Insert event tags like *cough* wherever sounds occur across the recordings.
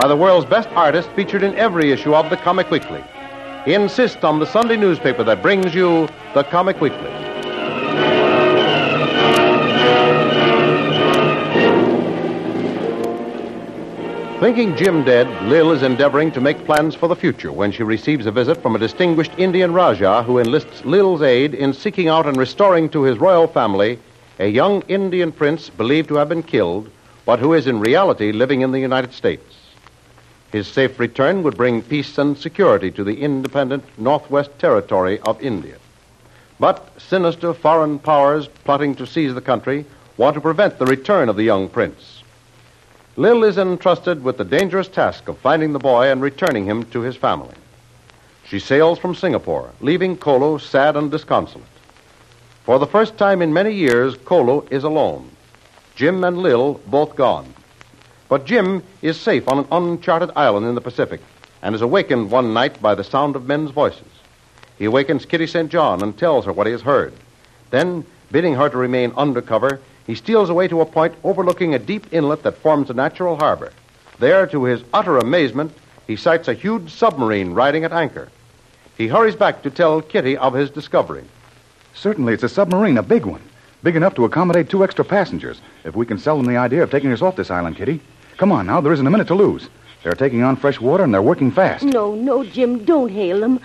by the world's best artists featured in every issue of the Comic Weekly. Insist on the Sunday newspaper that brings you the Comic Weekly. Thinking Jim dead, Lil is endeavoring to make plans for the future when she receives a visit from a distinguished Indian Rajah who enlists Lil's aid in seeking out and restoring to his royal family a young Indian prince believed to have been killed, but who is in reality living in the United States. His safe return would bring peace and security to the independent Northwest Territory of India. But sinister foreign powers plotting to seize the country want to prevent the return of the young prince. Lil is entrusted with the dangerous task of finding the boy and returning him to his family. She sails from Singapore, leaving Kolu sad and disconsolate. For the first time in many years, Kolu is alone. Jim and Lil both gone. But Jim is safe on an uncharted island in the Pacific and is awakened one night by the sound of men's voices. He awakens Kitty St. John and tells her what he has heard. Then, bidding her to remain undercover, he steals away to a point overlooking a deep inlet that forms a natural harbor. There, to his utter amazement, he sights a huge submarine riding at anchor. He hurries back to tell Kitty of his discovery. Certainly, it's a submarine, a big one. Big enough to accommodate two extra passengers. If we can sell them the idea of taking us off this island, Kitty. Come on now, there isn't a minute to lose. They're taking on fresh water and they're working fast. No, no, Jim, don't hail them.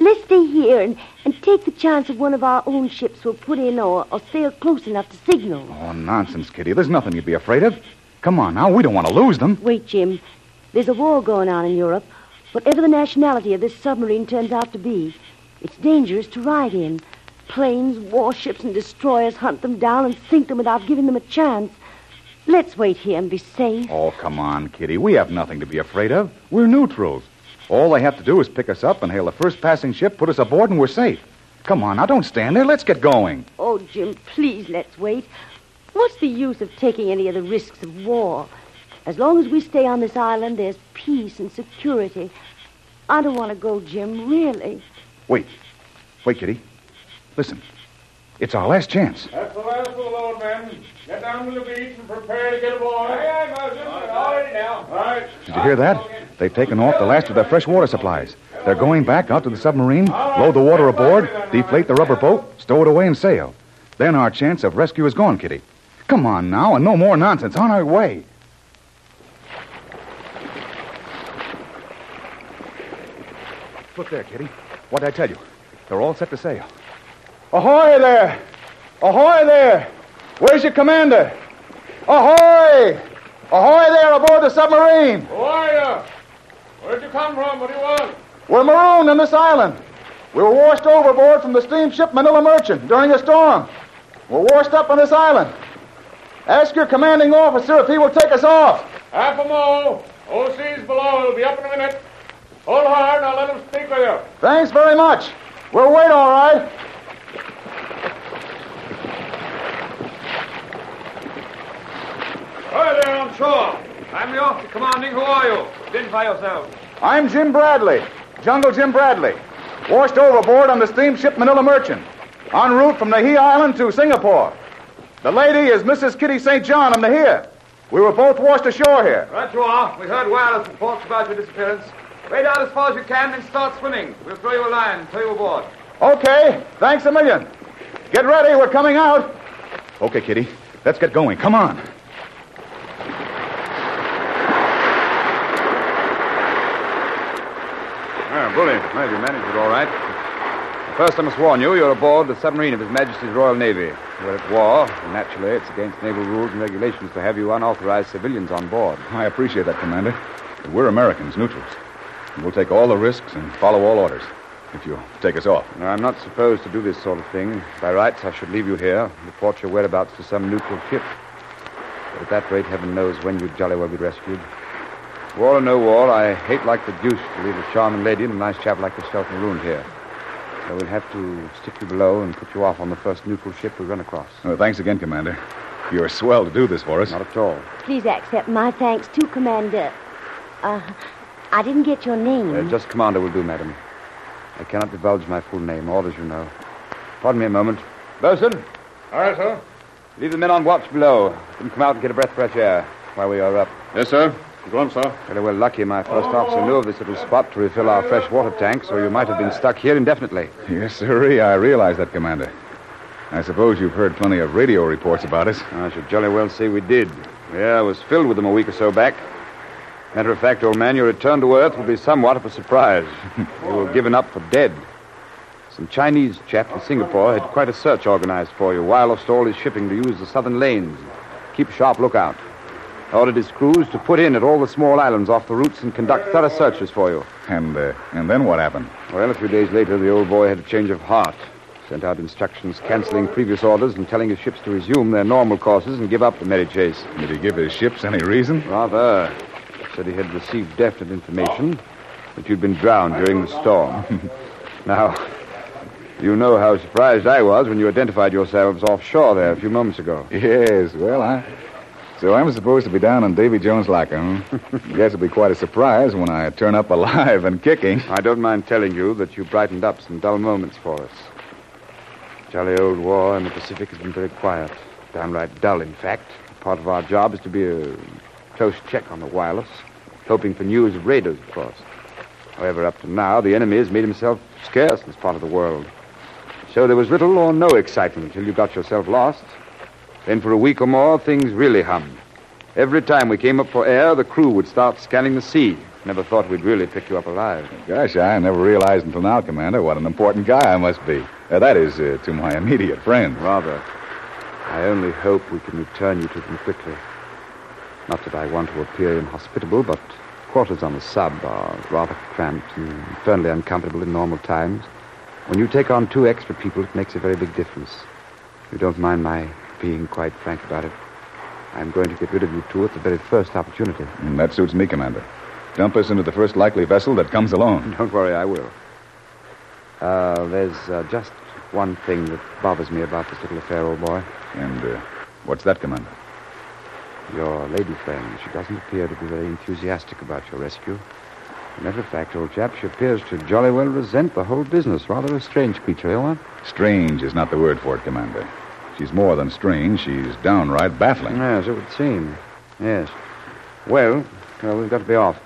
Let's stay here and, and take the chance of one of our own ships will put in or, or sail close enough to signal. Oh, nonsense, Kitty. There's nothing you'd be afraid of. Come on now, we don't want to lose them. Wait, Jim. There's a war going on in Europe. Whatever the nationality of this submarine turns out to be, it's dangerous to ride in. Planes, warships, and destroyers hunt them down and sink them without giving them a chance. Let's wait here and be safe. Oh, come on, Kitty. We have nothing to be afraid of. We're neutrals. All they have to do is pick us up and hail the first passing ship, put us aboard, and we're safe. Come on, now don't stand there. Let's get going. Oh, Jim, please let's wait. What's the use of taking any of the risks of war? As long as we stay on this island, there's peace and security. I don't want to go, Jim, really. Wait. Wait, Kitty. Listen. It's our last chance. That's the last of the load, men. Get down to the beach and prepare to get aboard. Aye, aye, Moses. All ready now. All right. Did you hear that? They've taken off the last of their fresh water supplies. They're going back out to the submarine, load the water aboard, deflate the rubber boat, stow it away, and sail. Then our chance of rescue is gone, Kitty. Come on now, and no more nonsense. On our way. Look there, Kitty. What'd I tell you? They're all set to sail. Ahoy there! Ahoy there! Where's your commander? Ahoy! Ahoy there aboard the submarine! Who are you? Where'd you come from? What do you want? We're marooned on this island. We were washed overboard from the steamship Manila Merchant during a storm. We're washed up on this island. Ask your commanding officer if he will take us off. Half a mo. OC's below. He'll be up in a minute. Hold hard and I'll let him speak with you. Thanks very much. We'll wait all right. Hi there on shore. I'm the officer commanding. Who are you? Identify yourself. I'm Jim Bradley, Jungle Jim Bradley. Washed overboard on the steamship Manila Merchant, en route from Nahi Island to Singapore. The lady is Mrs. Kitty St. John of Nahia. We were both washed ashore here. Right you are. We heard wireless reports about your disappearance. Wade out as far as you can, then start swimming. We'll throw you a line, throw you aboard. Okay, thanks a million. Get ready, we're coming out. Okay, Kitty. Let's get going. Come on. Ah, bully. Well, you managed it all right. First, I must warn you, you're aboard the submarine of His Majesty's Royal Navy. We're at war, and naturally, it's against naval rules and regulations to have you unauthorized civilians on board. I appreciate that, Commander. But we're Americans, neutrals. And we'll take all the risks and follow all orders. If you'll take us off. Now, I'm not supposed to do this sort of thing. By rights, I should leave you here, and report your whereabouts to some neutral ship. But at that rate, heaven knows when you'd jolly well be rescued. War or no war, I hate like the deuce to leave a charming lady and a nice chap like yourself marooned here. So we'll have to stick you below and put you off on the first neutral ship we run across. Well, thanks again, Commander. You're swell to do this for us. Not at all. Please accept my thanks too, Commander. Uh, I didn't get your name. Uh, just Commander will do, madam. I cannot divulge my full name, all as you know. Pardon me a moment. Bosun, All right, sir. leave the men on watch below. Let them come out and get a breath of fresh air while we are up. Yes, sir. Go on, sir. Very well, lucky my first officer knew of this little spot to refill our fresh water tanks, or you might have been stuck here indefinitely. Yes, sirree. I realize that, Commander. I suppose you've heard plenty of radio reports about us. I should jolly well say we did. Yeah, I was filled with them a week or so back. Matter of fact, old man, your return to Earth will be somewhat of a surprise. *laughs* you were given up for dead. Some Chinese chap in Singapore had quite a search organized for you, while wirelessed all his shipping to use the southern lanes. Keep a sharp lookout. Ordered his crews to put in at all the small islands off the routes and conduct thorough searches for you. And, uh, and then what happened? Well, a few days later, the old boy had a change of heart. Sent out instructions canceling previous orders and telling his ships to resume their normal courses and give up the merry chase. Did he give his ships any reason? Rather. Said he had received definite information that you'd been drowned during the storm. *laughs* now, you know how surprised I was when you identified yourselves offshore there a few moments ago. Yes, well, I. So I'm supposed to be down on Davy Jones' locker, huh? Guess it'll be quite a surprise when I turn up *laughs* alive and kicking. I don't mind telling you that you brightened up some dull moments for us. Jolly old war in the Pacific has been very quiet. Downright dull, in fact. Part of our job is to be a close check on the wireless, hoping for news of raiders, of course. However, up to now, the enemy has made himself scarce in this part of the world. So there was little or no excitement until you got yourself lost. Then for a week or more, things really hummed. Every time we came up for air, the crew would start scanning the sea. Never thought we'd really pick you up alive. Gosh, I never realized until now, Commander, what an important guy I must be. Uh, that is, uh, to my *laughs* immediate friends. Rather. I only hope we can return you to them quickly. Not that I want to appear inhospitable, but quarters on the sub are rather cramped and infernally uncomfortable in normal times. When you take on two extra people, it makes a very big difference. You don't mind my being quite frank about it. I'm going to get rid of you two at the very first opportunity. Mm, that suits me, Commander. Dump us into the first likely vessel that comes along. *laughs* Don't worry, I will. Uh, there's uh, just one thing that bothers me about this little affair, old boy. And uh, what's that, Commander? Your lady friend, she doesn't appear to be very enthusiastic about your rescue. As a matter of fact, old chap, she appears to jolly well resent the whole business. Rather a strange creature, eh, what? Strange is not the word for it, Commander. She's more than strange. She's downright baffling. Yes, it would seem. Yes. Well, well, we've got to be off.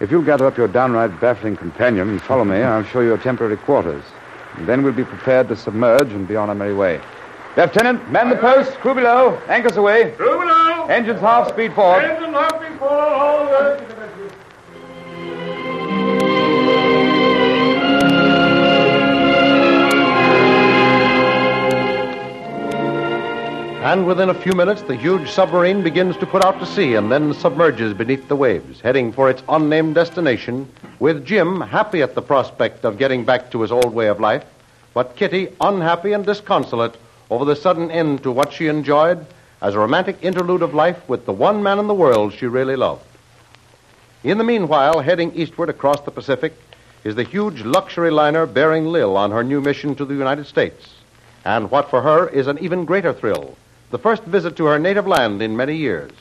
If you'll gather up your downright baffling companion and follow me, mm-hmm. I'll show you your temporary quarters. And then we'll be prepared to submerge and be on our merry way. Lieutenant, man the post, crew below, anchors away. Crew below! Engines half speed forward. Engines half before all the... And within a few minutes, the huge submarine begins to put out to sea and then submerges beneath the waves, heading for its unnamed destination, with Jim happy at the prospect of getting back to his old way of life, but Kitty unhappy and disconsolate over the sudden end to what she enjoyed as a romantic interlude of life with the one man in the world she really loved. In the meanwhile, heading eastward across the Pacific is the huge luxury liner bearing Lil on her new mission to the United States. And what for her is an even greater thrill the first visit to her native land in many years.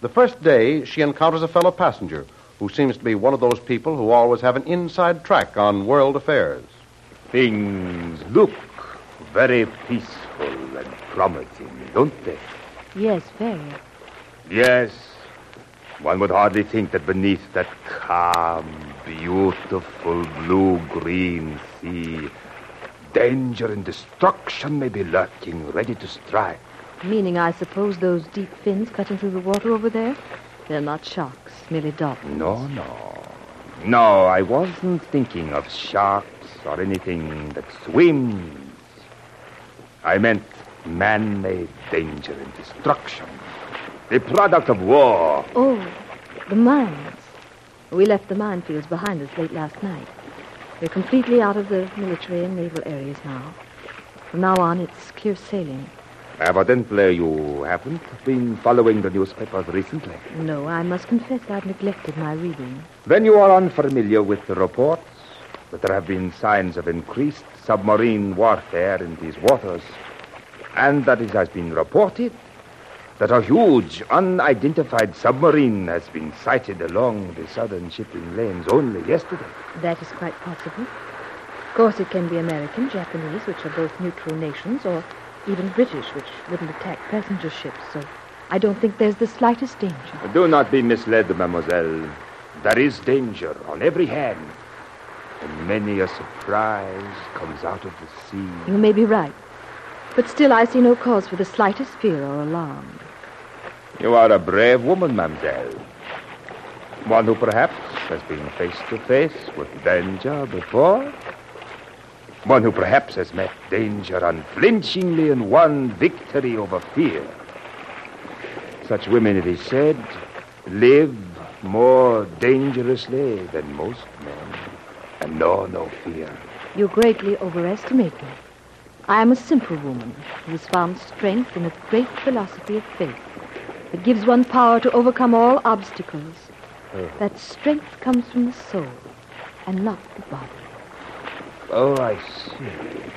The first day, she encounters a fellow passenger who seems to be one of those people who always have an inside track on world affairs. Things look very peaceful and promising, don't they? Yes, very. Yes. One would hardly think that beneath that calm, beautiful blue-green sea, danger and destruction may be lurking, ready to strike. Meaning, I suppose, those deep fins cutting through the water over there? They're not sharks, merely dolphins. No, no. No, I wasn't thinking of sharks or anything that swims. I meant man-made danger and destruction. The product of war. Oh, the mines. We left the minefields behind us late last night. We're completely out of the military and naval areas now. From now on, it's clear sailing. Evidently, you haven't been following the newspapers recently. No, I must confess I've neglected my reading. Then you are unfamiliar with the reports that there have been signs of increased submarine warfare in these waters, and that it has been reported that a huge, unidentified submarine has been sighted along the southern shipping lanes only yesterday. That is quite possible. Of course, it can be American, Japanese, which are both neutral nations, or even British, which wouldn't attack passenger ships, so I don't think there's the slightest danger. Do not be misled, mademoiselle. There is danger on every hand. And many a surprise comes out of the sea. You may be right. But still, I see no cause for the slightest fear or alarm. You are a brave woman, mademoiselle. One who perhaps has been face to face with danger before. One who perhaps has met danger unflinchingly and won victory over fear. Such women, it is said, live more dangerously than most men and know no fear. You greatly overestimate me. I am a simple woman who has found strength in a great philosophy of faith that gives one power to overcome all obstacles. Oh. That strength comes from the soul and not the body. Oh, I see.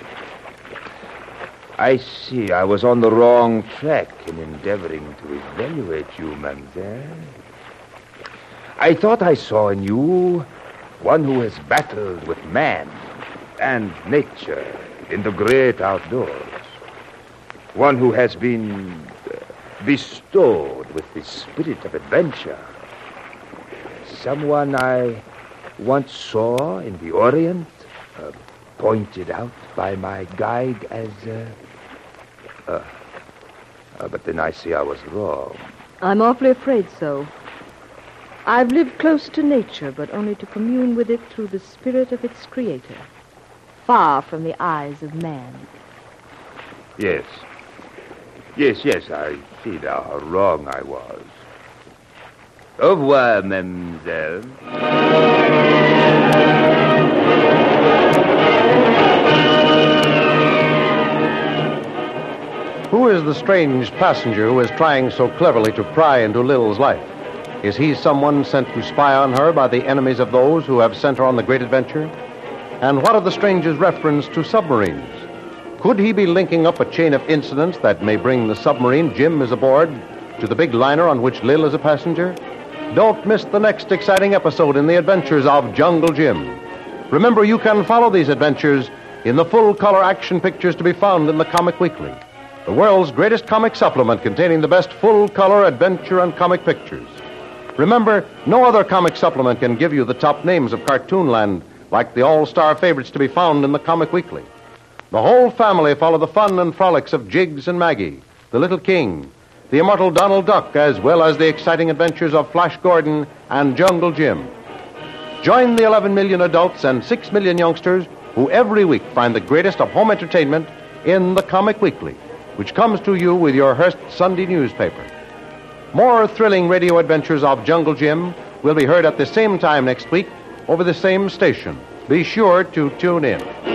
I see. I was on the wrong track in endeavoring to evaluate you, mademoiselle. I thought I saw in you one who has battled with man and nature in the great outdoors. One who has been uh, bestowed with the spirit of adventure. Someone I once saw in the Orient, uh, pointed out by my guide as. Uh, uh, uh, but then I see I was wrong. I'm awfully afraid so. I've lived close to nature, but only to commune with it through the spirit of its creator, far from the eyes of man. Yes. Yes, yes, I see now how wrong I was. Au revoir, mademoiselle. Who is the strange passenger who is trying so cleverly to pry into Lil's life? Is he someone sent to spy on her by the enemies of those who have sent her on the great adventure? And what of the stranger's reference to submarines? Could he be linking up a chain of incidents that may bring the submarine Jim is aboard to the big liner on which Lil is a passenger? Don't miss the next exciting episode in the adventures of Jungle Jim. Remember, you can follow these adventures in the full color action pictures to be found in the Comic Weekly, the world's greatest comic supplement containing the best full color adventure and comic pictures. Remember, no other comic supplement can give you the top names of Cartoonland like the all star favorites to be found in the Comic Weekly. The whole family follow the fun and frolics of Jiggs and Maggie, the Little King, the immortal Donald Duck, as well as the exciting adventures of Flash Gordon and Jungle Jim. Join the 11 million adults and 6 million youngsters who every week find the greatest of home entertainment in the Comic Weekly, which comes to you with your Hearst Sunday newspaper. More thrilling radio adventures of Jungle Jim will be heard at the same time next week over the same station. Be sure to tune in.